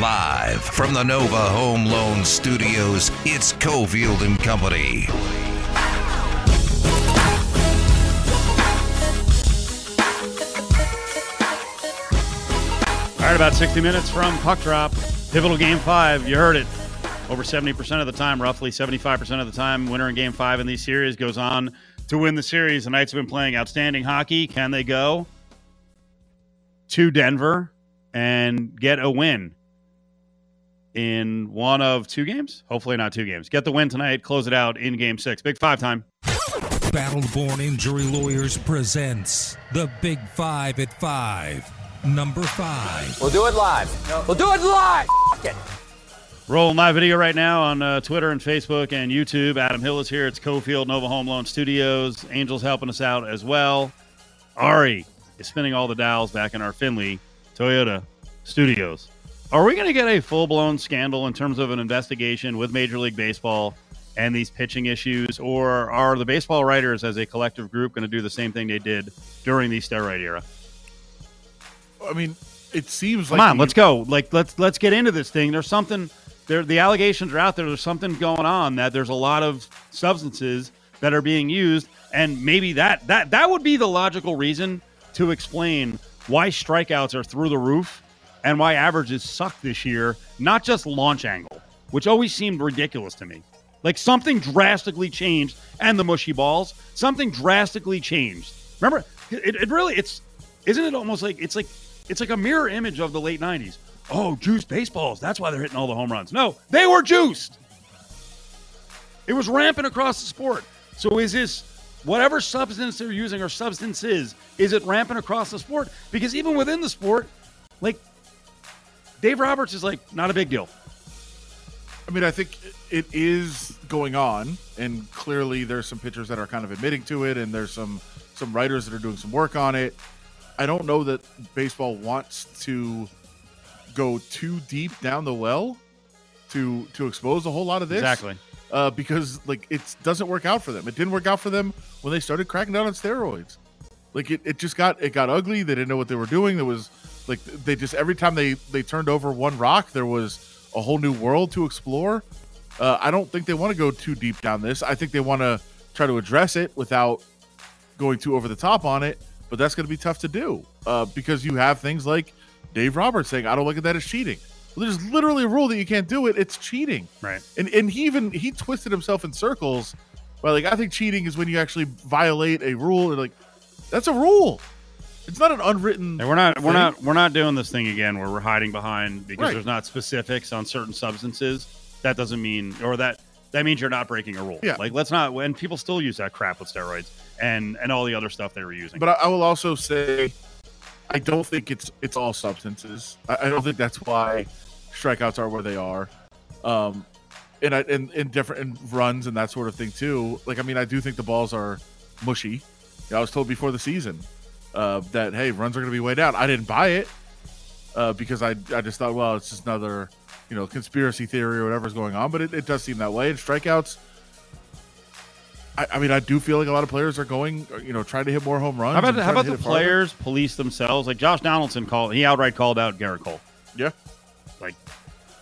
Live from the Nova Home Loan Studios, it's Cofield and Company. All right, about 60 minutes from puck drop. Pivotal game five. You heard it. Over 70% of the time, roughly 75% of the time, winner in game five in these series goes on to win the series. The Knights have been playing outstanding hockey. Can they go to Denver and get a win in one of two games? Hopefully, not two games. Get the win tonight, close it out in game six. Big five time. Battleborn Injury Lawyers presents the Big Five at Five. Number five. We'll do it live. We'll do it live. F- it. Rolling live video right now on uh, Twitter and Facebook and YouTube. Adam Hill is here. It's Cofield Nova Home Loan Studios. Angels helping us out as well. Ari is spinning all the dials back in our Finley Toyota studios. Are we going to get a full blown scandal in terms of an investigation with Major League Baseball and these pitching issues, or are the baseball writers as a collective group going to do the same thing they did during the steroid era? I mean, it seems Come like on, let's go. Like let's let's get into this thing. There's something there the allegations are out there. There's something going on that there's a lot of substances that are being used and maybe that that that would be the logical reason to explain why strikeouts are through the roof and why averages suck this year, not just launch angle, which always seemed ridiculous to me. Like something drastically changed and the mushy balls, something drastically changed. Remember, it, it really it's isn't it almost like it's like it's like a mirror image of the late 90s. Oh, juiced baseballs. That's why they're hitting all the home runs. No, they were juiced. It was rampant across the sport. So is this whatever substance they're using or substances, is it rampant across the sport? Because even within the sport, like Dave Roberts is like not a big deal. I mean, I think it is going on, and clearly there's some pitchers that are kind of admitting to it, and there's some some writers that are doing some work on it. I don't know that baseball wants to go too deep down the well to to expose a whole lot of this. Exactly. Uh, because like it doesn't work out for them. It didn't work out for them when they started cracking down on steroids. Like it, it just got it got ugly. They didn't know what they were doing. There was like they just every time they they turned over one rock, there was a whole new world to explore. Uh, I don't think they want to go too deep down this. I think they want to try to address it without going too over the top on it. But that's going to be tough to do uh, because you have things like Dave Roberts saying, "I don't look at that as cheating." Well, there's literally a rule that you can't do it. It's cheating, Right. and and he even he twisted himself in circles. But like I think cheating is when you actually violate a rule. And like that's a rule. It's not an unwritten. And we're not we're not we're not doing this thing again where we're hiding behind because Right. there's not specifics on certain substances. That doesn't mean or that that means you're not breaking a rule. Yeah. Like let's not when people still use that crap with steroids and and all the other stuff they were using. But I, I will also say, I don't think it's it's all substances. I, I don't think that's why strikeouts are where they are. Um, and I and in different in runs and that sort of thing too. Like I mean, I do think the balls are mushy. I was told before the season uh, that hey, runs are going to be way down. I didn't buy it uh, because I I just thought, well, it's just another you know conspiracy theory or whatever's going on. But it, it does seem that way. And strikeouts. I, I mean, I do feel like a lot of players are going, you know, trying to hit more home runs. how about how about the hit it farther. players police themselves? Like Josh Donaldson called he outright called out Gerrit Cole. Yeah, Like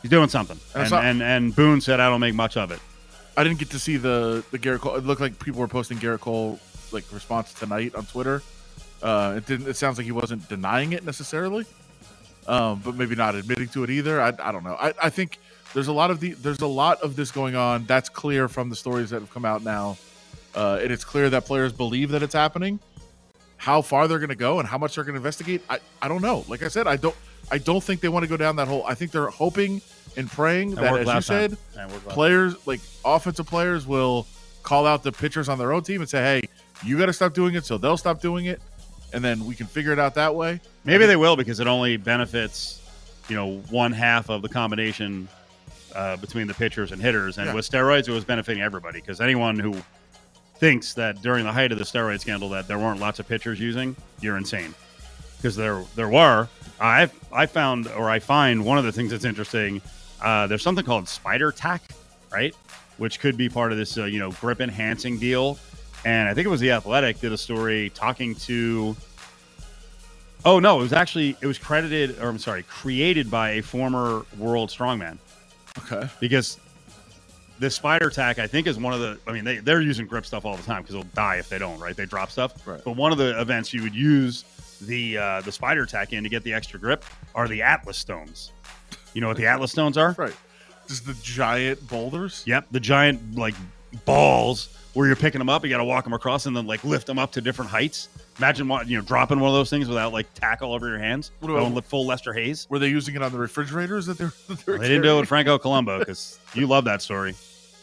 he's doing something. And And and, and Boone said I don't make much of it. I didn't get to see the the Gerrit Cole. It looked like people were posting Gerrit Cole like response tonight on Twitter. Uh, it didn't. It sounds like he wasn't denying it necessarily, um, but maybe not admitting to it either. I, I don't know. I, I think there's a lot of the there's a lot of this going on. That's clear from the stories that have come out now, uh, and it's clear that players believe that it's happening. How far they're going to go and how much they're going to investigate, I, I don't know. Like I said, I don't I don't think they want to go down that hole. I think they're hoping and praying That as you said, players like offensive players will call out the pitchers on their own team and say, "Hey, you got to stop doing it," so they'll stop doing it, and then we can figure it out that way. Maybe they will because it only benefits, you know, one half of the combination uh, between the pitchers and hitters. And Yeah. with steroids, it was benefiting everybody because anyone who thinks that during the height of the steroid scandal that there weren't lots of pitchers using, you're insane. Because there there were. I I found or I find one of the things that's interesting. Uh, there's something called spider tack, right? Which could be part of this, uh, you know, grip enhancing deal. And I think it was the Athletic did a story talking to Oh no, it was actually it was credited, or I'm sorry, created by a former world strongman Okay. because the spider tack I think is one of the. I mean, they they're using grip stuff all the time because they'll die if they don't. Right? They drop stuff. Right. But one of the events you would use the uh, the spider tack in to get the extra grip are the Atlas stones. You know what the Atlas stones are? Right. Just the giant boulders. Yep, the giant like balls where you're picking them up. You got to walk them across and then like lift them up to different heights. Imagine what you know dropping one of those things without like tackle over your hands. What Going full Lester Hayes. Were they using it on the refrigerators that they're? That they're They didn't do it with Franco Columbu because you love that story.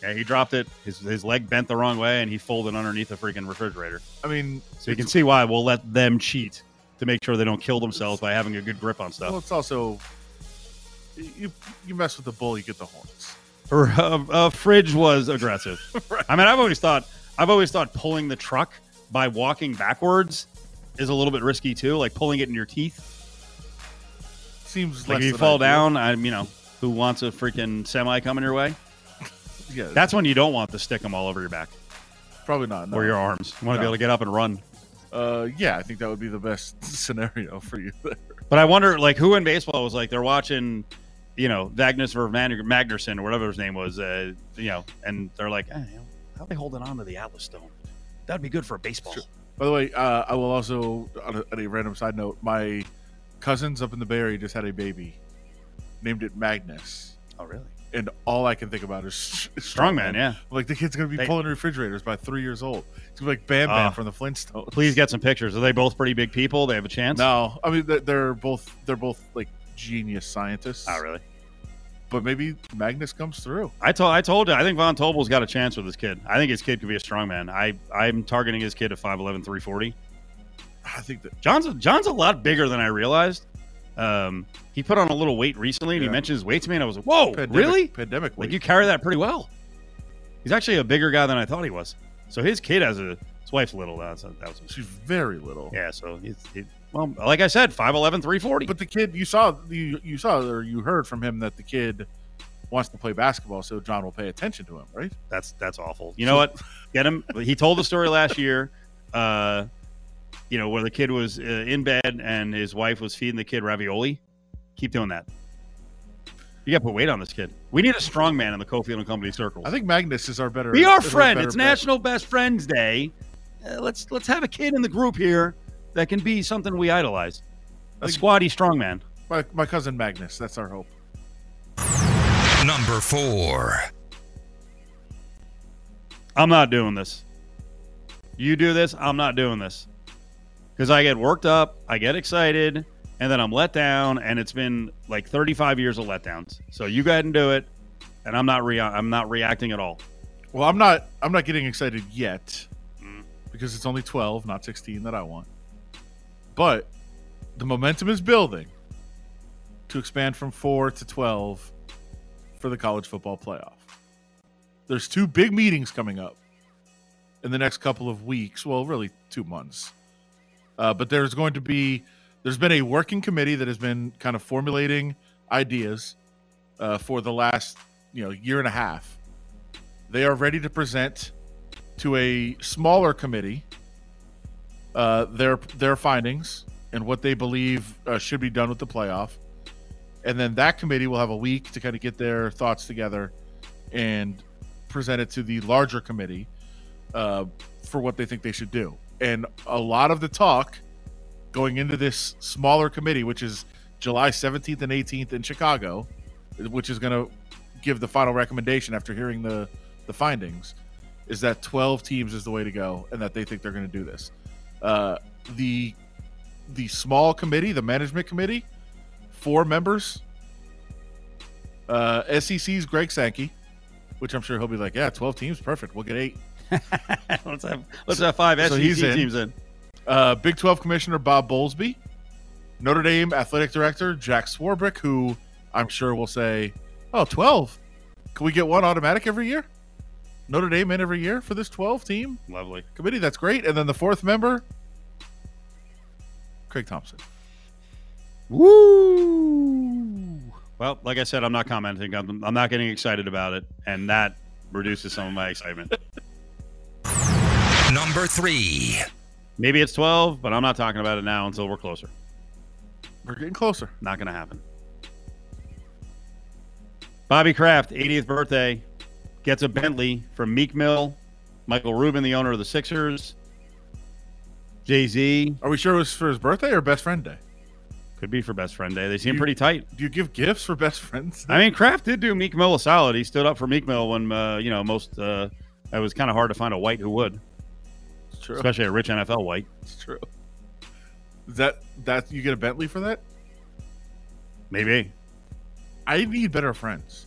Yeah, he dropped it. His, his leg bent the wrong way and he folded underneath the freaking refrigerator. I mean, So you can see why we'll let them cheat to make sure they don't kill themselves by having a good grip on stuff. Well, it's also you you mess with the bull, you get the horns. Her uh, uh, fridge was aggressive. I mean, I've always thought I've always thought pulling the truck by walking backwards is a little bit risky too, like pulling it in your teeth. Seems Like if you fall ideal. down, I'm you know, who wants a freaking semi coming your way? Yeah, That's when you don't want to stick them all over your back probably not. No. or your arms. You want to be able to get up and run. Uh, yeah, I think that would be the best scenario for you. There. But I wonder, like, who in baseball was like they're watching, you know, Vagnus or Magnuson or whatever his name was, uh, you know, and they're like, eh, how are they holding on to the Atlas Stone? That'd be good for a baseball. Sure. By the way, uh, I will also, on a, on a random side note, my cousins up in the Bay Area just had a baby, named it Magnus, Oh, really? and all I can think about is Strongman, yeah. Like the kid's gonna be They- pulling refrigerators by three years old. It's gonna be like Bam Bam Ah. from the Flintstones. Please get some pictures. Are they both pretty big people? They have a chance. No, I mean they're both they're both like genius scientists. Oh, really? But maybe Magnus comes through. I told I told you I think Von Tobel's got a chance with this kid. I think his kid could be a strong man. I I'm targeting his kid at 5'11", 340. I think that John's John's a lot bigger than I realized. Um, he put on a little weight recently, and he mentioned his weight to me, and I was like, "Whoa, pandemic, really? pandemic Like you carry that pretty well." He's actually a bigger guy than I thought he was. So his kid has a his wife's little. That's that was She's very little. yeah. So he's he, well, like I said, 5'11", 340. But the kid, you saw, you you saw, or you heard from him that the kid wants to play basketball, so John will pay attention to him, right? That's that's awful. You know what? Get him. He told the story last year. Uh, you know where the kid was uh, in bed and his wife was feeding the kid ravioli. Keep doing that. You got to put weight on this kid. We need a strong man in the Cofield and Company circles. I think Magnus is our better. we are is our friend. better It's bet. National Best Friends Day. Uh, let's let's have a kid in the group here that can be something we idolize. A think- squatty strongman. My, my cousin Magnus. That's our hope. Number four. I'm not doing this. You do this, I'm not doing this. Because I get worked up, I get excited, and then I'm let down, and it's been like 35 years of letdowns. So you go ahead and do it, and I'm not rea- I'm not reacting at all. Well, I'm not. I'm not getting excited yet Mm. because it's only 12, not 16 that I want. But the momentum is building to expand from four to 12 for the college football playoff. There's two big meetings coming up in the next couple of weeks. Well, really two months. Uh, but there's going to be there's been a working committee that has been kind of formulating ideas uh, for the last you know year and a half they are ready to present to a smaller committee uh, their their findings and what they believe uh, should be done with the playoff, and then that committee will have a week to kind of get their thoughts together and present it to the larger committee uh, for what they think they should do. And a lot of the talk going into this smaller committee, which is July 17th and 18th in Chicago, which is going to give the final recommendation after hearing the the findings is that 12 teams is the way to go and that they think they're going to do this uh, the the small committee the management committee four members uh, sec's greg sankey which i'm sure he'll be like yeah 12 teams perfect we'll get eight let's have let's have five so SEC he's in. teams in. uh, Big 12 Commissioner Bob Bowlesby, Notre Dame Athletic Director Jack Swarbrick, who I'm sure will say, Oh, 12. Can we get one automatic every year? Notre Dame in every year for this 12 team Lovely. committee. That's great. And then the fourth member, Craig Thompson. Woo! Well, like I said, I'm not commenting. I'm, I'm not getting excited about it, and that reduces some of my excitement. Number three. Maybe it's 12, but I'm not talking about it now until we're closer. We're getting closer. Not going to happen. Bobby Kraft, 80th birthday, gets a Bentley from Meek Mill, Michael Rubin, the owner of the Sixers, Jay Z. Are we sure it was for his birthday or best friend day? Could be for best friend day. They seem You- pretty tight. Do you give gifts for best friends? I mean, Kraft did do Meek Mill a solid. He stood up for Meek Mill when, uh, you know, most, uh, it was kind of hard to find a white who would, it's true. especially a rich NFL white. It's true. Is that that you get a Bentley for that? Maybe. I need better friends.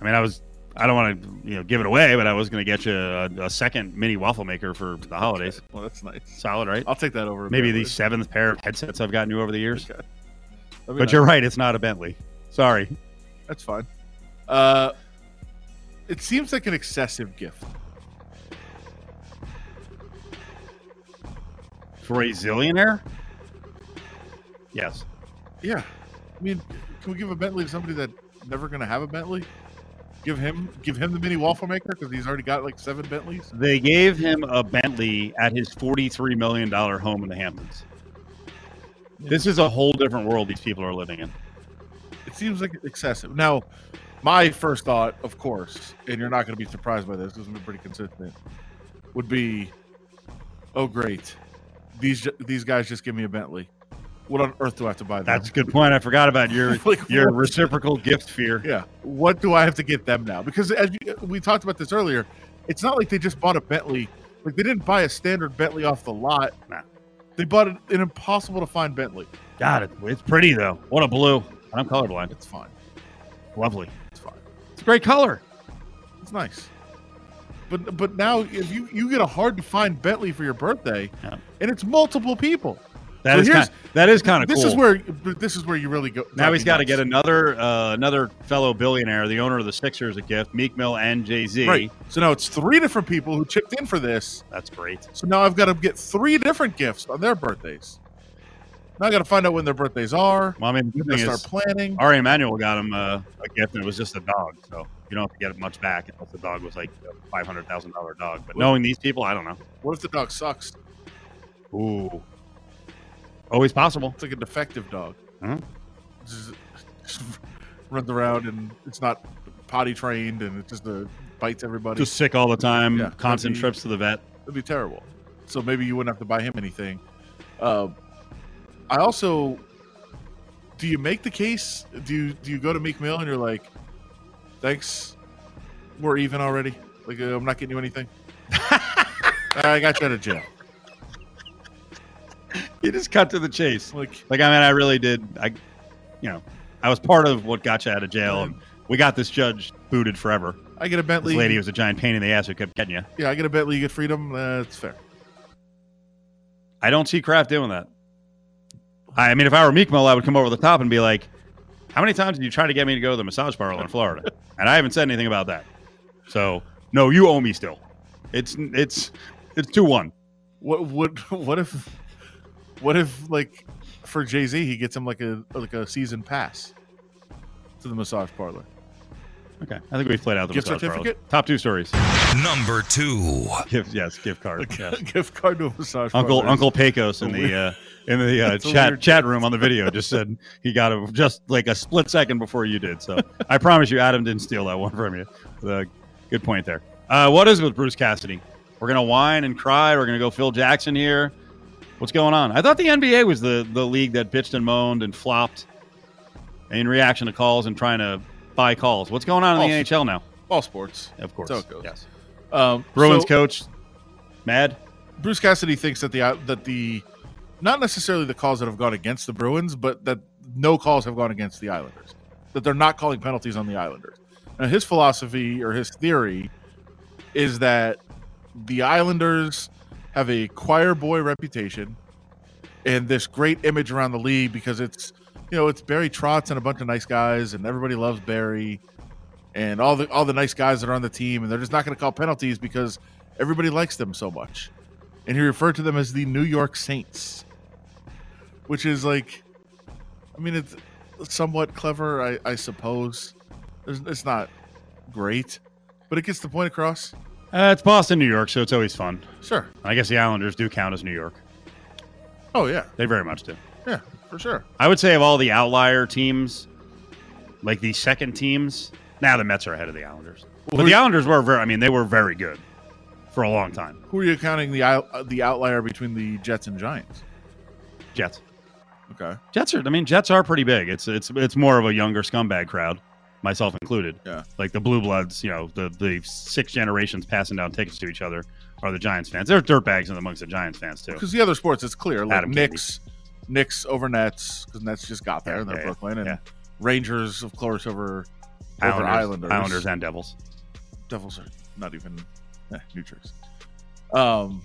I mean, I was, I don't want to, you know, give it away, but I was going to get you a, a second mini waffle maker for the holidays. Well, that's nice. Solid, right? I'll take that over. Maybe Bentley. the seventh pair of headsets I've gotten you over the years. Okay. But nice. you're right, it's not a Bentley. Sorry. That's fine. Uh, it seems like an excessive gift. For a zillionaire? Yes. Yeah. I mean, can we give a Bentley to somebody that never going to have a Bentley? Give him give him the mini waffle maker because he's already got like seven Bentleys. They gave him a Bentley at his $43 million home in the Hamptons. This is a whole different world these people are living in. It seems like excessive. Now, my first thought, of course, and you're not going to be surprised by this because we're pretty consistent, would be, oh great, these these guys just give me a Bentley. What on earth do I have to buy them? That's a good point. I forgot about your Like, your reciprocal gift fear. Yeah. What do I have to get them now? Because as you, we talked about this earlier, it's not like they just bought a Bentley. Like they didn't buy a standard Bentley off the lot. Nah. They bought an, an impossible to find Bentley. God, it, it's pretty though. What a blue. And I'm colorblind. It's fine. Lovely. It's fine. It's a great color. It's nice. But but now if you you get a hard to find Bentley for your birthday, Yeah. and it's multiple people. That is kind, that is kind of This cool. is where this is where you really go. now he's got to get another uh, another fellow billionaire, the owner of the Sixers, a gift. Meek Mill and Jay Z. right. So now it's three different people who chipped in for this. That's great. So now I've got to get three different gifts on their birthdays. Now I got to find out when their birthdays are. Well, I mean, the I'm good gonna start planning. Ari Emanuel got him uh, a gift, and it was just a dog, so you don't have to get much back unless the dog was like a five hundred thousand dollar dog. But knowing these people, I don't know. What if the dog sucks? Ooh, always possible. It's like a defective dog. Just, just runs around and it's not potty trained and it just uh, bites everybody. Just sick all the time. Yeah, constant be- trips to the vet. It'd be terrible. So maybe you wouldn't have to buy him anything. Uh, I also, do you make the case? Do you do you go to Meek Mill and you're like, thanks, we're even already. Like uh, I'm not getting you anything. I got you out of jail. You just cut to the chase. Like Like I mean, I really did. I, you know, I was part of what got you out of jail, and we got this judge booted forever. I get a This Bentley. lady was a giant pain in the ass who kept getting you. Yeah, I get a Bentley. You get freedom. Uh, it's fair. I don't see Kraft doing that. I mean, if I were Meek Mill, I would come over the top and be like, "How many times did you try to get me to go to the massage parlor in Florida?" and I haven't said anything about that. So, no, you owe me still. It's it's it's two one. What would what if what if like for Jay Z he gets him like a like a season pass to the massage parlor? Okay, I think we've played out the Gift massage parlor. certificate? Top two stories. Number two. Gift, yes, gift card. Yes. Gift card to a massage Uncle parlor. Uncle Pecos in the uh, in the uh, chat chat room on the video just said he got it just like a split second before you did. So I promise you, Adam didn't steal that one from you. The good point there. Uh, what is with Bruce Cassidy? We're gonna whine and cry. We're gonna go Phil Jackson here. What's going on? I thought the NBA was the the league that bitched and moaned and flopped in reaction to calls and trying to buy calls. What's going on in the NHL now? all sports. Of course, That's how it goes. yes. Um, Bruins so coach, mad. Bruce Cassidy thinks that the that the not necessarily the calls that have gone against the Bruins, but that no calls have gone against the Islanders. That they're not calling penalties on the Islanders. Now his philosophy or his theory is that the Islanders have a choir boy reputation and this great image around the league because it's you know it's Barry Trotz and a bunch of nice guys and everybody loves Barry and all the all the nice guys that are on the team and they're just not going to call penalties because everybody likes them so much and he referred to them as the New York Saints, which is like, I mean, it's somewhat clever, I, I suppose. It's not great, but it gets the point across. Uh, it's Boston, New York, so it's always fun. Sure. I guess the Islanders do count as New York. Oh yeah, They very much do. yeah, for sure. I would say of all the outlier teams, like the second teams, now the Mets are ahead of the Islanders. Well, but the Islanders were very, I mean, they were very good for a long time. Who are you counting the out- uh, the outlier between the Jets and Giants? Jets. Okay, Jets are, I mean, Jets are pretty big. It's it's it's more of a younger scumbag crowd, myself included. Yeah. Like the Blue Bloods, you know, the the six generations passing down tickets to each other are the Giants fans. They're dirtbags amongst the Giants fans too. because the other sports, it's clear. Like Adam Kennedy. Knicks, Knicks over Nets because Nets just got there. Yeah, they're yeah, Brooklyn and yeah. Rangers, of course, over over Islanders, Islanders. Islanders and Devils. Devils are not even eh, New Jersey. Um,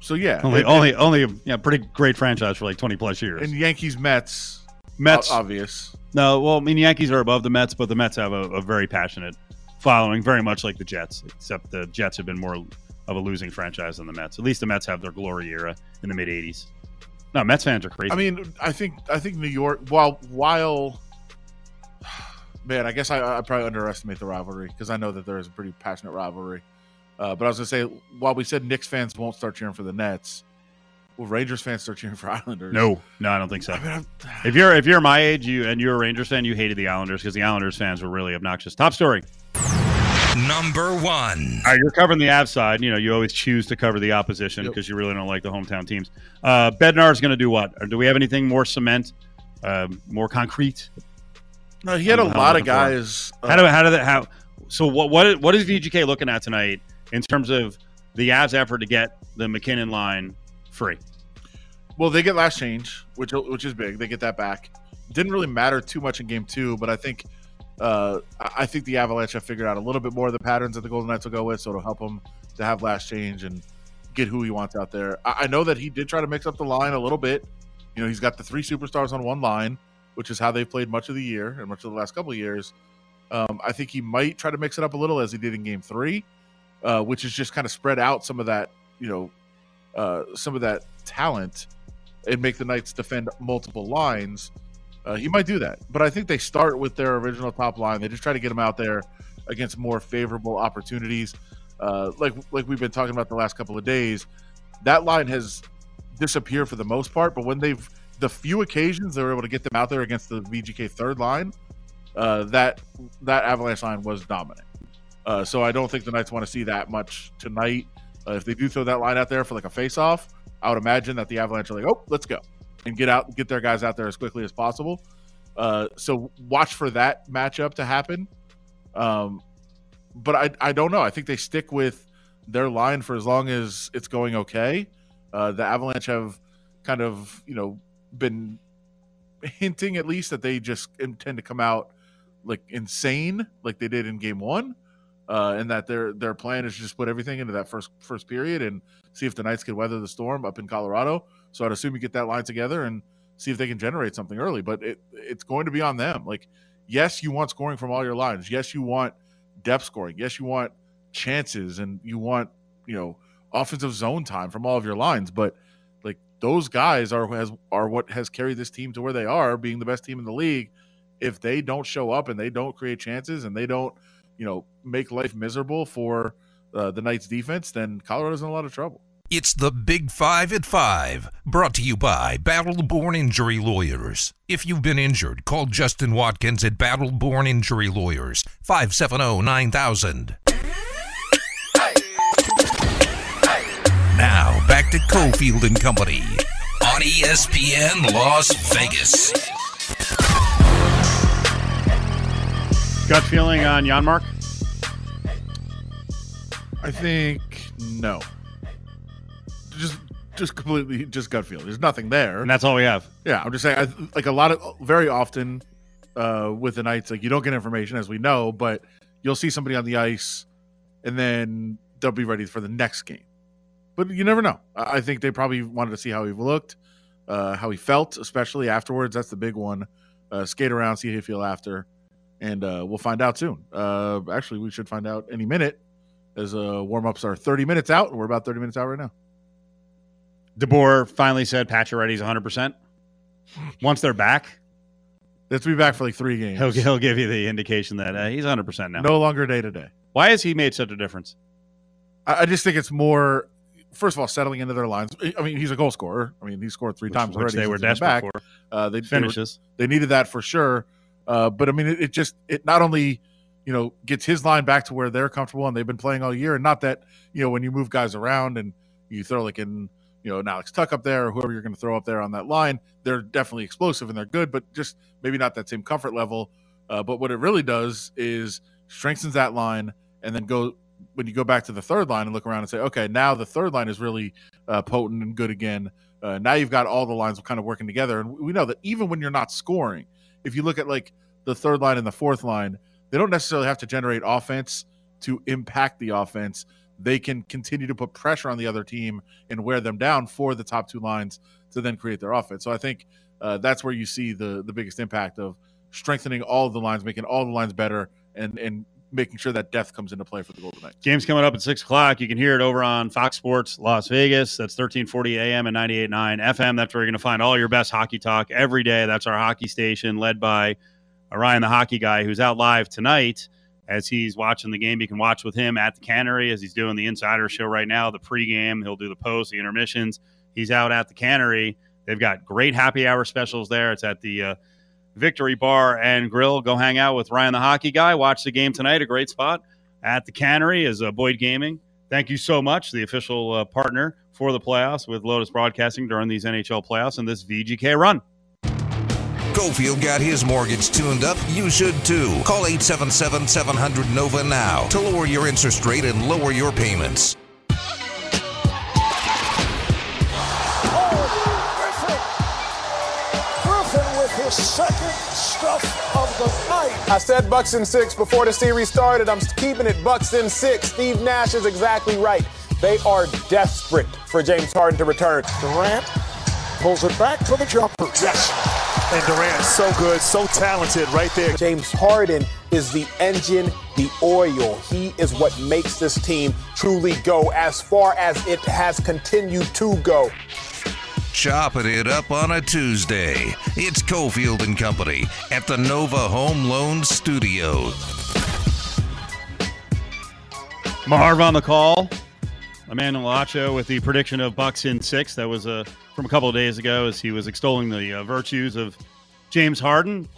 so yeah, Only and, only only a yeah, pretty great franchise for like twenty plus years. and Yankees, Mets, Mets, obvious. No, well, I mean, Yankees are above the Mets, but the Mets have a, a very passionate following, very much like the Jets, except the Jets have been more of a losing franchise than the Mets. At least the Mets have their glory era in the mid '80s. No, Mets fans are crazy. I mean, I think I think New York. While while, man, I guess I, I probably underestimate the rivalry because I know that there is a pretty passionate rivalry. Uh, but I was gonna say, while we said Knicks fans won't start cheering for the Nets, will Rangers fans start cheering for Islanders? no, no, I don't think so. I mean, If you're if you're my age, you and you're a Rangers fan, you hated the Islanders because the Islanders fans were really obnoxious. Top story. Number one. All right, you're covering the Avs side. You know, you always choose to cover the opposition Yep. because you really don't like the hometown teams. Uh, Bednar's going to do what? Or do we have anything more cement, uh, more concrete? no, he had a I'm- I'm lot of looking for it. guys. uh, How do how do that how? So what what what is VGK looking at tonight in terms of the Avs effort to get the MacKinnon line free? Well, they get last change, which which is big. They get that back. Didn't really matter too much in game two, but I think uh, I think the Avalanche have figured out a little bit more of the patterns that the Golden Knights will go with, so it'll help him to have last change and get who he wants out there. I, I know that he did try to mix up the line a little bit. You know, he's got the three superstars on one line, which is how they've played much of the year and much of the last couple of years. Um, I think he might try to mix it up a little as he did in game three, uh, which is just kind of spread out some of that, you know, uh, some of that talent and make the Knights defend multiple lines. Uh, he might do that, but I think they start with their original top line. They just try to get them out there against more favorable opportunities. Uh, like like we've been talking about the last couple of days, that line has disappeared for the most part. But when they've the few occasions they were able to get them out there against the VGK third line, uh, that that Avalanche line was dominant. Uh, so I don't think the Knights want to see that much tonight. Uh, if they do throw that line out there for like a face-off, I would imagine that the Avalanche are like, "Oh, let's go," and get out, get their guys out there as quickly as possible. Uh, so watch for that matchup to happen. Um, but I, I don't know. I think they stick with their line for as long as it's going okay. Uh, the Avalanche have kind of, you know, been hinting at least that they just intend to come out like insane, like they did in Game One, uh, and that their their plan is just put everything into that first first period and see if the Knights can weather the storm up in Colorado. So I'd assume you get that line together and see if they can generate something early. But it it's going to be on them. Like, yes, you want scoring from all your lines. Yes, you want depth scoring. Yes, you want chances and you want you know offensive zone time from all of your lines. But like those guys are has are what has carried this team to where they are, being the best team in the league. If they don't show up and they don't create chances and they don't you know make life miserable for uh, the Knights defense, then Colorado's in a lot of trouble. It's the Big Five at Five, brought to you by Battle Born Injury Lawyers. If you've been injured, call Justin Watkins at Battle Born Injury Lawyers, oh, 570 9000. Now, back to Cofield and Company on ESPN Las Vegas. Gut feeling on Janmark? I think no. Just just completely just gut feel. There's nothing there. And that's all we have. Yeah, I'm just saying. I, like a lot of very often uh, with the Knights, like you don't get information as we know, but you'll see somebody on the ice, and then they'll be ready for the next game. But you never know. I I think they probably wanted to see how he looked, uh, how he felt, especially afterwards. That's the big one. Uh, skate around, see how you feel after, and uh, we'll find out soon. Uh, actually, we should find out any minute, as uh, warm ups are 30 minutes out, and we're about 30 minutes out right now. DeBoer finally said Pacioretty's 100%. Once they're back, Let's be back for like three games. he'll, he'll give you the indication that uh, he's 100% now. No longer day to day. Why has he made such a difference? I, I just think it's more first of all, settling into their lines. I mean, he's a goal scorer. I mean, he scored three Which- times which already. they were desperate back. for. Uh, they, they were- Finishes. they needed that for sure. Uh, but I mean, it, it just it not only you know gets his line back to where they're comfortable and they've been playing all year, and not that you know when you move guys around and you throw like in you know an Alex Tuch up there or whoever you're going to throw up there on that line, they're definitely explosive and they're good, but just maybe not that same comfort level. Uh, but what it really does is strengthens that line, and then go when you go back to the third line and look around and say, okay, now the third line is really uh, potent and good again. Uh, now you've got all the lines kind of working together, and we know that even when you're not scoring, if you look at like the third line and the fourth line, they don't necessarily have to generate offense to impact the offense. They can continue to put pressure on the other team and wear them down for the top two lines to then create their offense. So I think uh, that's where you see the the biggest impact of strengthening all the lines, making all the lines better, and and making sure that death comes into play for the Golden Knights. Game's coming up at six o'clock. You can hear it over on Fox Sports Las Vegas. That's thirteen forty AM and 98.9 FM. That's where you're going to find all your best hockey talk every day. That's our hockey station, led by Ryan, the hockey guy, who's out live tonight as he's watching the game. You can watch with him at the Cannery as he's doing the Insider Show right now, the pregame. He'll do the post, the intermissions. He's out at the Cannery. They've got great happy hour specials there. It's at the uh, Victory Bar and Grill. Go hang out with Ryan, the hockey guy. Watch the game tonight. A great spot at the Cannery is uh, Boyd Gaming. Thank you so much, the official uh, partner for the playoffs with Lotus Broadcasting during these NHL playoffs and this VGK run. Cofield got his mortgage tuned up. You should too. Call 877 700 NOVA now to lower your interest rate and lower your payments. Griffin second stuff of the night. I said Bucks in six before the series started. I'm keeping it Bucks in six. Steve Nash is exactly right. They are desperate for James Harden to return. Durant pulls it back for the jumper. Yes. And Durant, so good, so talented right there. James Harden is the engine, the oil. He is what makes this team truly go as far as it has continued to go. Chopping it up on a Tuesday. It's Cofield and Company at the Nova Home Loan Studio. Marv on the call. Emmanuel Acho with the prediction of Bucks in six. That was uh, from a couple of days ago as he was extolling the uh, virtues of James Harden.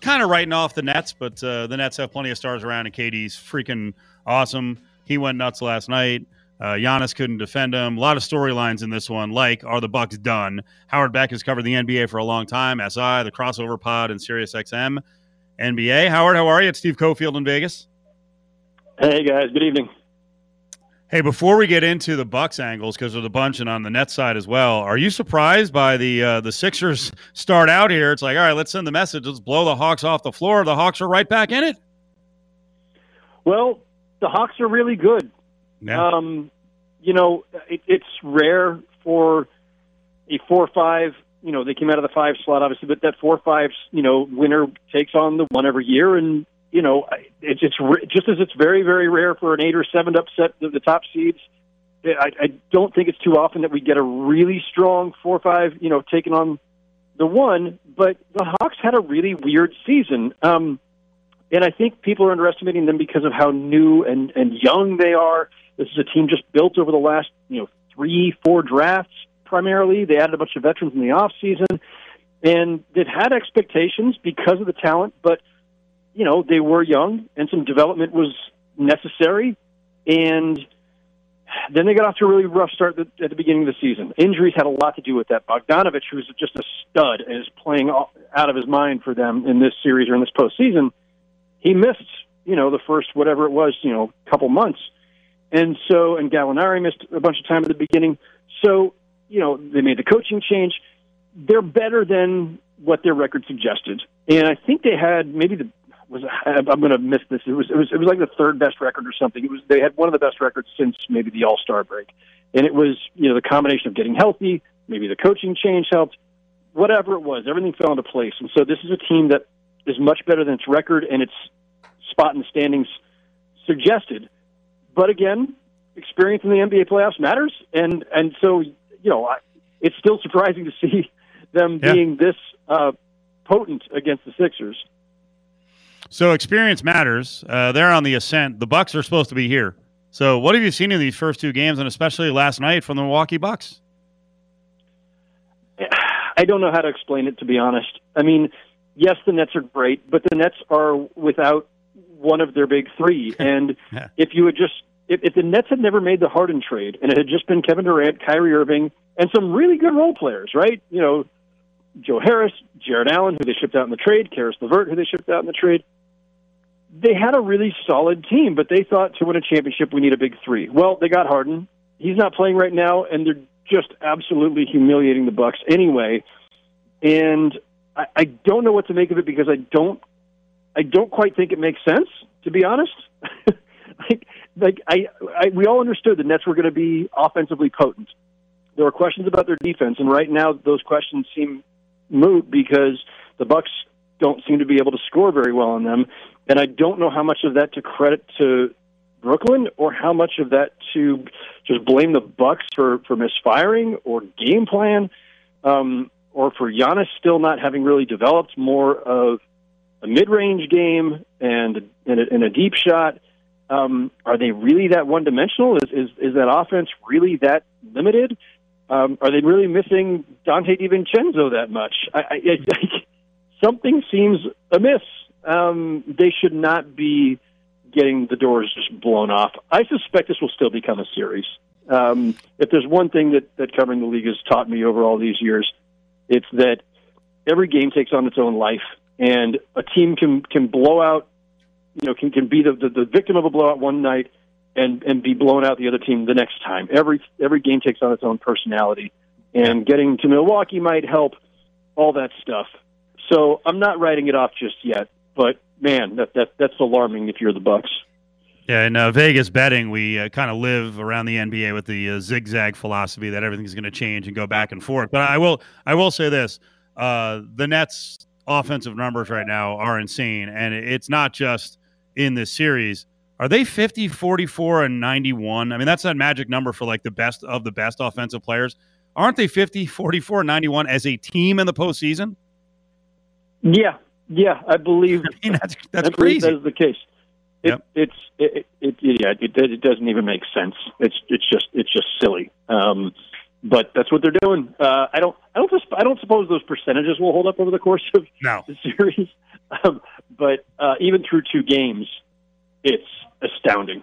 Kind of writing off the Nets, but uh, the Nets have plenty of stars around, and KD's freaking awesome. He went nuts last night. Uh, Giannis couldn't defend him. A lot of storylines in this one, like are the Bucks done? Howard Beck has covered the NBA for a long time. SI, the crossover pod, and Sirius XM NBA. Howard, how are you? It's Steve Cofield in Vegas. Hey guys, good evening. Hey, before we get into the Bucks angles, because there's a bunch and on the net side as well, are you surprised by the uh, the Sixers start out here? It's like, all right, let's send the message. Let's blow the Hawks off the floor. The Hawks are right back in it. Well, the Hawks are really good. Yeah. Um, you know, it, it's rare for a four-five. You know, they came out of the five slot, obviously, but that four-five, you know, winner takes on the one every year, and you know, it's it's just as it's very very rare for an eight or seven to upset the, the top seeds. I, I don't think it's too often that we get a really strong four-five, you know, taking on the one. But the Hawks had a really weird season. Um, and I think people are underestimating them because of how new and, and young they are. This is a team just built over the last, you know, three, four drafts primarily. They added a bunch of veterans in the off season, and they've had expectations because of the talent, but you know, they were young and some development was necessary. And then they got off to a really rough start at the beginning of the season. Injuries had a lot to do with that. Bogdanovich, who's just a stud is playing out of his mind for them in this series or in this postseason, he missed, you know, the first whatever it was, you know, couple months. And so, and Gallinari missed a bunch of time at the beginning. So, you know, they made the coaching change. They're better than what their record suggested. And I think they had maybe the was I'm going to miss this. It was it was it was like the third best record or something. It was they had one of the best records since maybe the All Star break, and it was you know the combination of getting healthy, maybe the coaching change helped, whatever it was, everything fell into place. And so this is a team that is much better than its record and its spot in the standings suggested. But again, experience in the NBA playoffs matters, and and so you know I, it's still surprising to see them Yeah. being this uh, potent against the Sixers. So experience matters. Uh, they're on the ascent. The Bucks are supposed to be here. So, what have you seen in these first two games, and especially last night from the Milwaukee Bucks? I don't know how to explain it, to be honest. I mean, yes, the Nets are great, but the Nets are without one of their big three. And Yeah. if you had just if, if the Nets had never made the Harden trade and it had just been Kevin Durant, Kyrie Irving, and some really good role players, right? You know, Joe Harris, Jarrett Allen, who they shipped out in the trade, Caris LeVert, who they shipped out in the trade. They had a really solid team, but they thought to win a championship we need a big three. Well, they got Harden. He's not playing right now, and they're just absolutely humiliating the Bucks anyway. And I, I don't know what to make of it because I don't I don't quite think it makes sense, to be honest. like, like I, I, we all understood the Nets were going to be offensively potent. There were questions about their defense, and right now those questions seem moot because the Bucks don't seem to be able to score very well on them. And I don't know how much of that to credit to Brooklyn or how much of that to just blame the Bucks for for misfiring or game plan, um, or for Giannis still not having really developed more of a mid-range game and and a, and a deep shot. Um, are they really that one-dimensional? Is, is is that offense really that limited? Um, are they really missing Donte DiVincenzo that much? I, I, I, something seems amiss. Um, they should not be getting the doors just blown off. I suspect this will still become a series. Um, if there's one thing that, that covering the league has taught me over all these years, it's that every game takes on its own life, and a team can can blow out, you know, can can be the, the, the victim of a blowout one night and and be blown out the other team the next time. Every every game takes on its own personality, and getting to Milwaukee might help. All that stuff. So I'm not writing it off just yet, but man, that that that's alarming if you're the Bucks. Yeah, in uh, Vegas betting, we uh, kind of live around the NBA with the uh, zigzag philosophy that everything's going to change and go back and forth. But I will, I will say this: uh, the Nets' offensive numbers right now are insane, and it's not just in this series. Are they 50, 44, and 91? I mean, that's that magic number for like the best of the best offensive players. Aren't they 50, 44, and 91 as a team in the postseason? Yeah, yeah, I believe I mean, that's that's I believe crazy. That is the case. It, Yep. It's it, it, yeah it, it doesn't even make sense. It's it's just it's just silly. Um, but that's what they're doing. Uh, I don't I don't just, I don't suppose those percentages will hold up over the course of No. the series. Um, but uh, even through two games, it's astounding.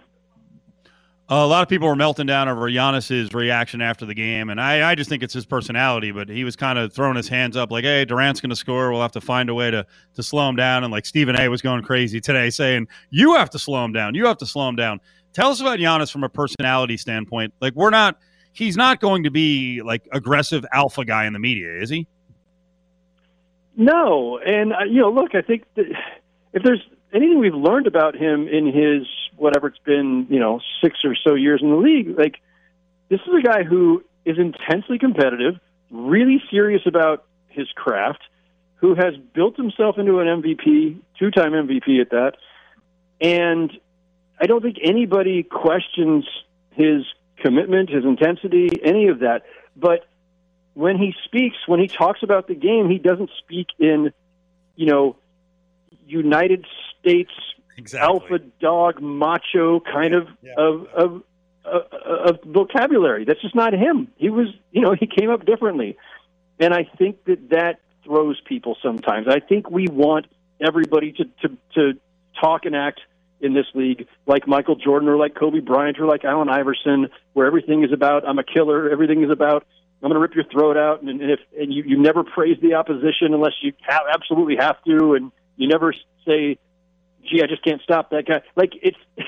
a lot of people were melting down over Giannis's reaction after the game, and I, I just think it's his personality. But he was kind of throwing his hands up, like, "Hey, Durant's going to score. We'll have to find a way to to slow him down." And like Stephen A. was going crazy today, saying, "You have to slow him down. You have to slow him down." Tell us about Giannis from a personality standpoint. Like, we're not. He's not going to be like aggressive alpha guy in the media, is he? No, and uh, you know, look, I think that if there's anything we've learned about him in his whatever it's been, you know, six or so years in the league, like this is a guy who is intensely competitive, really serious about his craft, who has built himself into an MVP, two-time MVP at that, and I don't think anybody questions his commitment, his intensity, any of that, but when he speaks, when he talks about the game, he doesn't speak in, you know, United States alpha dog macho kind of of, of of of vocabulary. That's just not him. He was, you know, he came up differently, and I think that that throws people sometimes. I think we want everybody to to to talk and act in this league like Michael Jordan or like Kobe Bryant or like Allen Iverson, where everything is about I'm a killer. Everything is about I'm going to rip your throat out, and, and if and you you never praise the opposition unless you have, absolutely have to, and you never say, "Gee, I just can't stop that guy." Like it's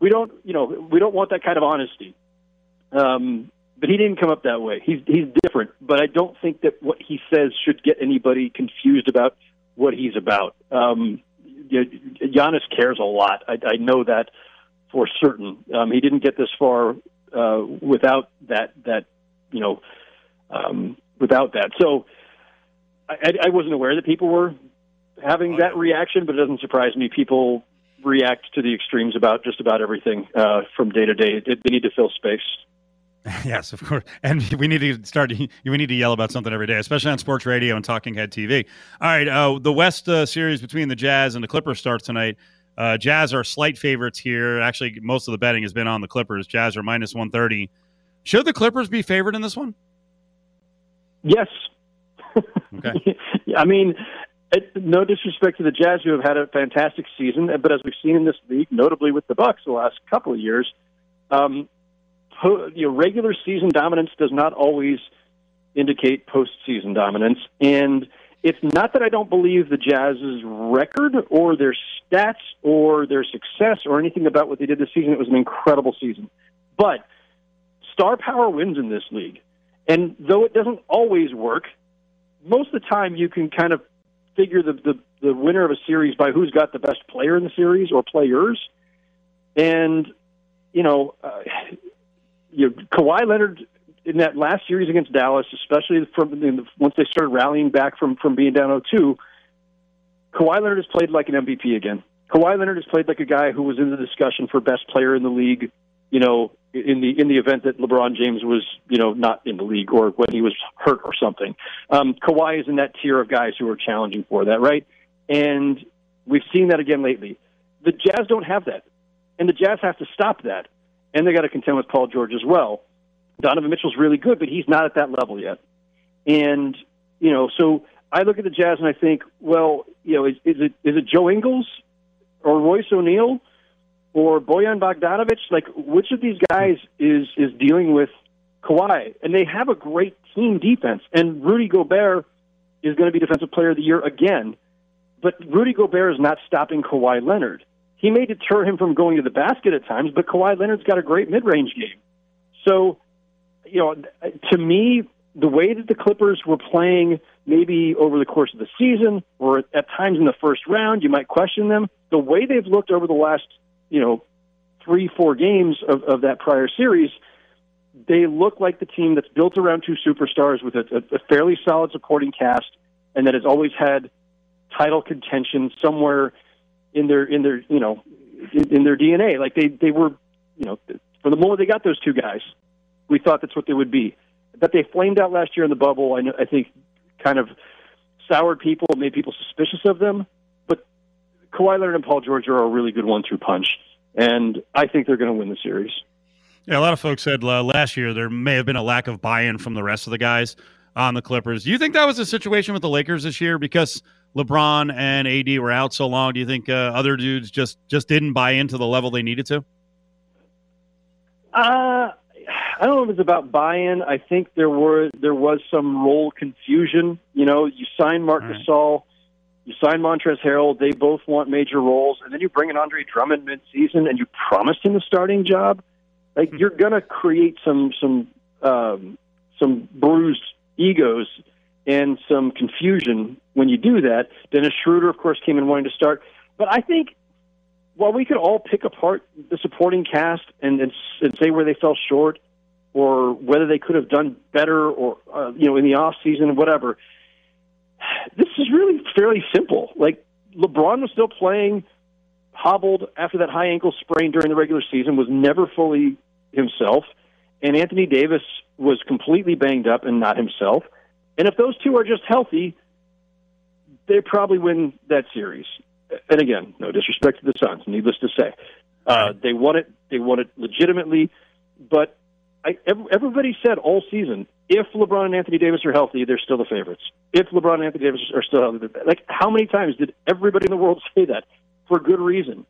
we don't you know we don't want that kind of honesty. Um, but he didn't come up that way. He's he's different, but I don't think that what he says should get anybody confused about what he's about. Um, Giannis cares a lot. I, I know that for certain. Um, he didn't get this far uh, without that that you know um, without that. So I, I- wasn't aware that people were having that reaction, but it doesn't surprise me. People react to the extremes about just about everything uh, from day to day. They need to fill space. yes, of course. And we need to start. We need to yell about something every day, especially on sports radio and Talking Head TV. All right, uh, the West uh, series between the Jazz and the Clippers starts tonight. Uh, Jazz are slight favorites here. Actually, most of the betting has been on the Clippers. Jazz are minus 130. Should the Clippers be favored in this one? Yes. Okay. I mean, it, no disrespect to the Jazz, who have had a fantastic season, but as we've seen in this league, notably with the Bucks the last couple of years, um, you know, regular season dominance does not always indicate postseason dominance, and it's not that I don't believe the Jazz's record or their stats or their success or anything about what they did this season. It was an incredible season, but star power wins in this league, and though it doesn't always work, most of the time you can kind of figure the, the, the winner of a series by who's got the best player in the series or players. And, you know, uh, you know, Kawhi Leonard in that last series against Dallas, especially from the, once they started rallying back from, from being down 0-2, Kawhi Leonard has played like an MVP again. Kawhi Leonard has played like a guy who was in the discussion for best player in the league, you know, in the in the event that LeBron James was, you know, not in the league or when he was hurt or something. Um, Kawhi is in that tier of guys who are challenging for that, right? And we've seen that again lately. The Jazz don't have that, and the Jazz have to stop that, and they got to contend with Paul George as well. Donovan Mitchell's really good, but he's not at that level yet. And you know, so I look at the Jazz and I think, well, you know, is, is it is it Joe Ingles or Royce O'Neale? or Bojan Bogdanovic, like which of these guys is is dealing with Kawhi? And they have a great team defense, and Rudy Gobert is going to be Defensive Player of the Year again. But Rudy Gobert is not stopping Kawhi Leonard. He may deter him from going to the basket at times, but Kawhi Leonard's got a great mid-range game. So, you know, to me, the way that the Clippers were playing, maybe over the course of the season or at times in the first round, you might question them. The way they've looked over the last you know, three, four games of, of that prior series, they look like the team that's built around two superstars with a, a, a fairly solid supporting cast, and that has always had title contention somewhere in their in their you know in, their DNA. Like they they were you know from the moment they got those two guys, we thought that's what they would be. That they flamed out last year in the bubble, I, know, I think, kind of soured people, made people suspicious of them. But Kawhi Leonard and Paul George are a really good one-two punch, and I think they're going to win the series. Yeah, a lot of folks said uh, last year there may have been a lack of buy-in from the rest of the guys on the Clippers. Do you think that was a situation with the Lakers this year because LeBron and AD were out so long? Do you think uh, other dudes just just didn't buy into the level they needed to? Uh, I don't know if it's about buy-in. I think there were there was some role confusion. You know, you sign Marc right. Gasol you sign Montrezl Harrell. They both want major roles, and then you bring in Andre Drummond mid-season, and you promised him a starting job. Like you're gonna create some some um, some bruised egos and some confusion when you do that. Dennis Schroeder, of course, came in wanting to start, but I think while we could all pick apart the supporting cast and and, and say where they fell short or whether they could have done better or uh, you know in the off season whatever this is really fairly simple. Like LeBron was still playing hobbled after that high ankle sprain during the regular season, was never fully himself, and Anthony Davis was completely banged up and not himself. And if those two are just healthy, they probably win that series. And again, no disrespect to the Suns, needless to say, uh, they won it. They won it legitimately. But I, everybody said all season if LeBron and Anthony Davis are healthy, they're still the favorites. If LeBron and Anthony Davis are still healthy, like how many times did everybody in the world say that for good reason?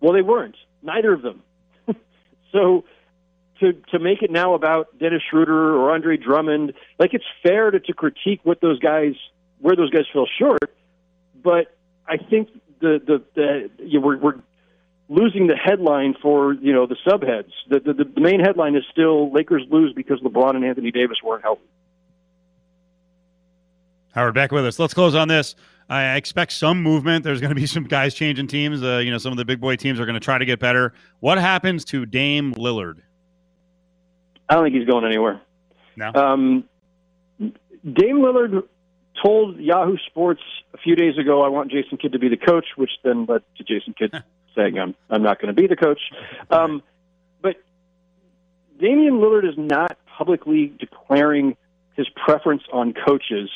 Well, they weren't. Neither of them. so to to make it now about Dennis Schroeder or Andre Drummond, like it's fair to, to critique what those guys where those guys fell short, but I think the the, the you know, we're, we're losing the headline for you know the subheads. The, the the main headline is still Lakers lose because LeBron and Anthony Davis weren't healthy. Howard, back with us. Let's close on this. I expect some movement. There's going to be some guys changing teams. Uh, you know, some of the big boy teams are going to try to get better. What happens to Dame Lillard? I don't think he's going anywhere. No. Um, Dame Lillard told Yahoo Sports a few days ago, "I want Jason Kidd to be the coach," which then led to Jason Kidd saying I'm I'm not going to be the coach. Um, but Damian Lillard is not publicly declaring his preference on coaches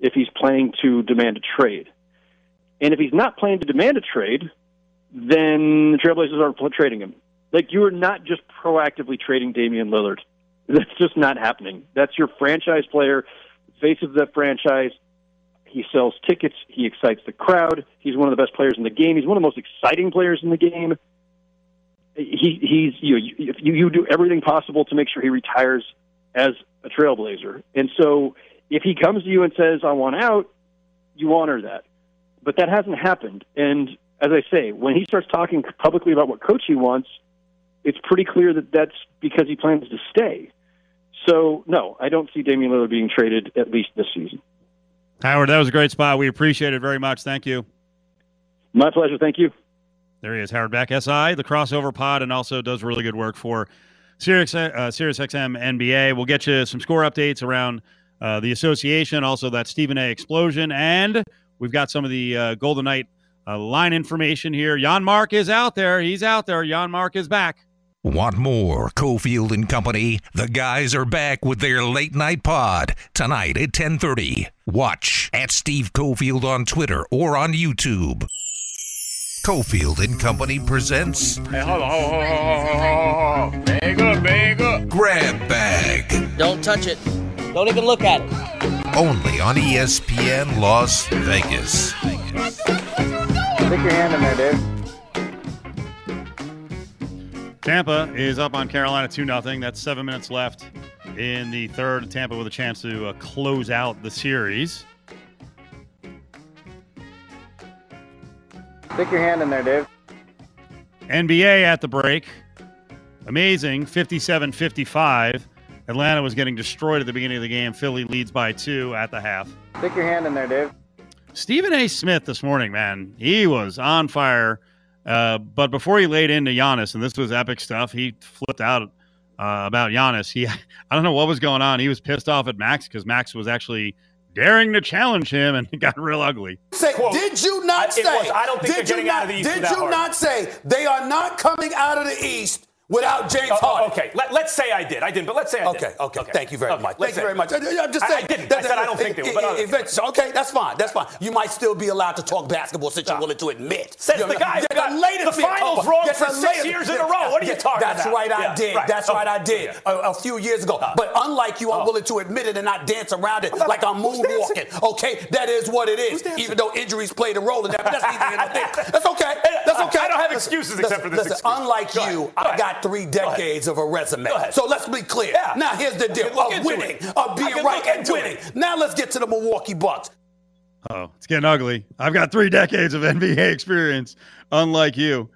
if he's planning to demand a trade. And if he's not planning to demand a trade, then the Trailblazers aren't trading him. Like you are not just proactively trading Damian Lillard. That's just not happening. That's your franchise player, face of the franchise. He sells tickets. He excites the crowd. He's one of the best players in the game. He's one of the most exciting players in the game. He, he's you, you you do everything possible to make sure he retires as a Trailblazer. And so, if he comes to you and says, "I want out," you honor that. But that hasn't happened. And as I say, when he starts talking publicly about what coach he wants, it's pretty clear that that's because he plans to stay. So, no, I don't see Damian Lillard being traded at least this season. Howard, that was a great spot. We appreciate it very much. Thank you. My pleasure. Thank you. There he is, Howard Beck, SI, the crossover pod, and also does really good work for Sirius, uh, Sirius XM NBA. We'll get you some score updates around uh, the association, also that Stephen A. explosion, and we've got some of the uh, Golden Knight uh, line information here. Janmark is out there. He's out there. Janmark is back. Want more Cofield and Company? The guys are back with their late night pod tonight at 10:30. Watch at Steve Cofield on Twitter or on YouTube. Cofield and Company presents Hey, hold on, hold on, hold on, hold on, hold on. Bag up, bag up. Grab Bag Don't touch it. Don't even look at it. only on ESPN Las Vegas. Stick your hand in there, Dave. Tampa is up on Carolina 2 0. That's seven minutes left in the third. Tampa with a chance to uh, close out the series. Stick your hand in there, Dave. NBA at the break. Amazing 57 55. Atlanta was getting destroyed at the beginning of the game. Philly leads by two at the half. Stick your hand in there, Dave. Stephen A. Smith this morning, man, he was on fire. Uh, but before he laid into Giannis, and this was epic stuff, he flipped out uh, about Giannis. He, I don't know what was going on. He was pissed off at Max because Max was actually daring to challenge him, and it got real ugly. Say, did you not say? was. I don't think did they're you getting not, out of the East Did you hard. not say they are not coming out of the East without James Oh, oh, Harden? okay, Let, let's say I did. I didn't, but let's say I did. Okay, okay, Thank you very Okay, much. let's Thank you very much. I- I'm just saying. I didn't. that- I said I don't think they if- will, but if it's- okay, that's fine. That's fine. You might still be allowed to talk basketball since you're willing to admit. Says You're the guy who got the latest the finals wrong for six years in a row. What are you talking That's about? right, I did. That's Oh, right, I did. okay. A, few years ago. But unlike you, I'm oh. willing to admit it and not dance around it like I'm moonwalking. Okay, that is what it is. Even though injuries played a role in that, that's neither here nor there. That's okay. That's okay. I don't have excuses except for this. Unlike you, I ahead. Got three decades of a resume. So let's be clear. Yeah. Now here's the deal: of winning, of being right, and winning. it. Now let's get to the Milwaukee Bucks. Oh, it's getting ugly. I've got three decades of NBA experience, unlike you.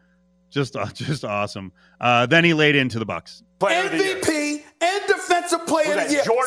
Just, uh, just awesome. Uh, then he laid into the Bucks. Player of the year. MVP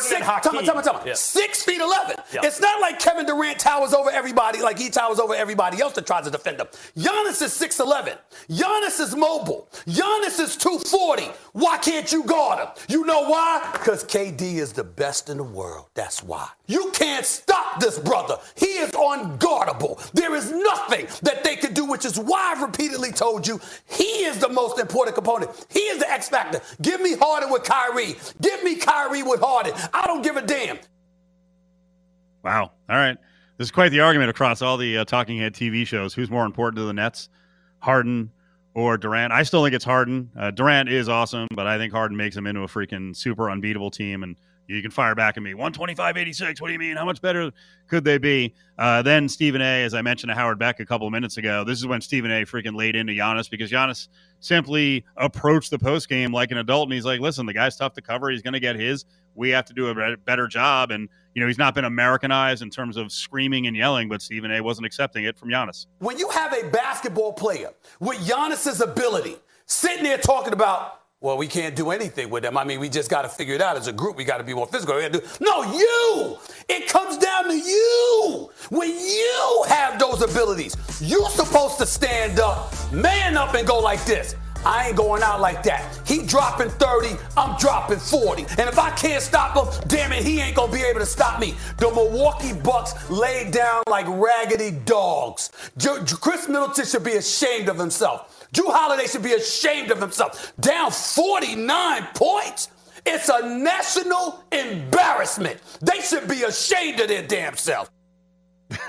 Jordan Six, and Hakeem? tell me, tell me, tell me. Yeah. Six feet eleven. Yeah. It's not like Kevin Durant towers over everybody like he towers over everybody else that tries to defend him. Giannis is six eleven. Giannis is mobile. Giannis is two forty. Why can't you guard him? You know why? Because KD is the best in the world. That's why. You can't stop this brother. He is unguardable. There is nothing that they could do, which is why I've repeatedly told you he is the most important component. He is the X factor. Give me Harden with Kyrie. Give me Kyrie with Harden. I don't give a damn. Wow. All right. This is quite the argument across all the uh, talking head TV shows. Who's more important to the Nets, Harden or Durant? I still think it's Harden. Uh, Durant is awesome, but I think Harden makes them into a freaking super unbeatable team. And you can fire back at me 125.86 What do you mean? How much better could they be? Uh, then Stephen A, as I mentioned to Howard Beck a couple of minutes ago, this is when Stephen A freaking laid into Giannis because Giannis simply approached the post game like an adult. And he's like, listen, the guy's tough to cover. He's going to get his. We have to do a better job. And, you know, he's not been Americanized in terms of screaming and yelling, but Stephen A wasn't accepting it from Giannis. When you have a basketball player with Giannis's ability sitting there talking about, well, we can't do anything with them. I mean, we just got to figure it out as a group. We got to be more physical. Do- No, you. It comes down to you. When you have those abilities, you're supposed to stand up, man up, and go like this. I ain't going out like that. He dropping 30, I'm dropping 40. And if I can't stop him, damn it, he ain't gonna be able to stop me. The Milwaukee Bucks laid down like raggedy dogs. Khris Middleton should be ashamed of himself. Jrue Holiday should be ashamed of himself. Down 49 points. It's a national embarrassment. They should be ashamed of their damn self.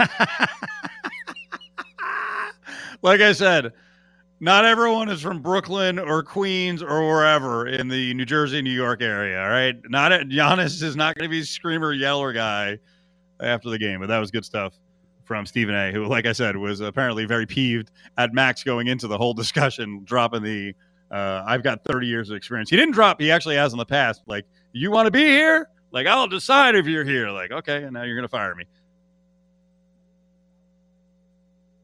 like I said, Not everyone is from Brooklyn or Queens or wherever in the New Jersey, New York area. All right, not Giannis is not going to be screamer yeller guy after the game, but that was good stuff from Stephen A, who, like I said, was apparently very peeved at Max going into the whole discussion, dropping the uh, "I've got 30 years of experience." He didn't drop; he actually has in the past. Like, you want to be here? Like, I'll decide if you're here. Like, okay, and now you're going to fire me.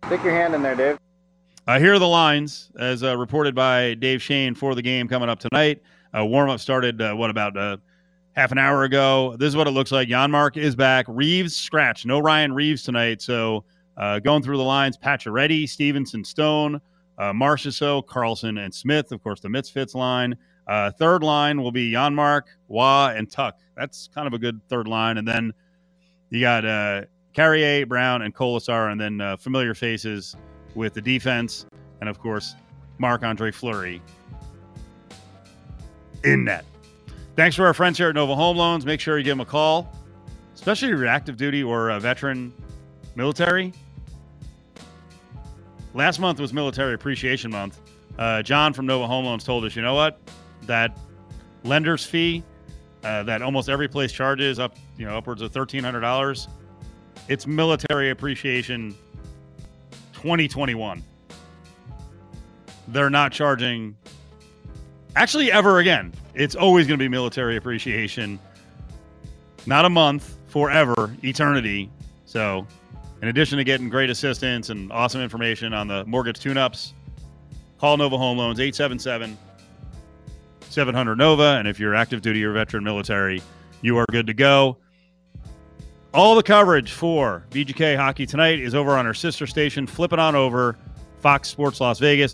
Stick your hand in there, Dave. Uh, here are the lines as uh, reported by Dave Shane for the game coming up tonight. Uh, warm up started, uh, what, about uh, half an hour ago? This is what it looks like. Janmark is back. Reaves scratch. No Ryan Reaves tonight. So uh, going through the lines Pacioretty, Stephenson, Stone, uh, Marchessault, Karlsson, and Smith. Of course, the Misfits line. Uh, third line will be Janmark, Wah, and Tuch. That's kind of a good third line. And then you got uh, Carrier, Brown, and Kolesar, and then uh, familiar faces with the defense, and of course, Marc Andre Fleury in net. Thanks for our friends here at Nova Home Loans. Make sure you give them a call, especially if you're active duty or a veteran military. Last month was Military Appreciation Month. Uh, John from Nova Home Loans told us, you know what? That lender's fee uh, that almost every place charges up, you know, upwards of thirteen hundred dollars. It's military appreciation 2021. They're not charging actually ever again. It's always going to be military appreciation. Not a month, forever, eternity. So, in addition to getting great assistance and awesome information on the mortgage tune ups, call Nova Home Loans 877 700 Nova. And if you're active duty or veteran military, you are good to go. All the coverage for VGK hockey tonight is over on our sister station. Flip it on over, Fox Sports Las Vegas.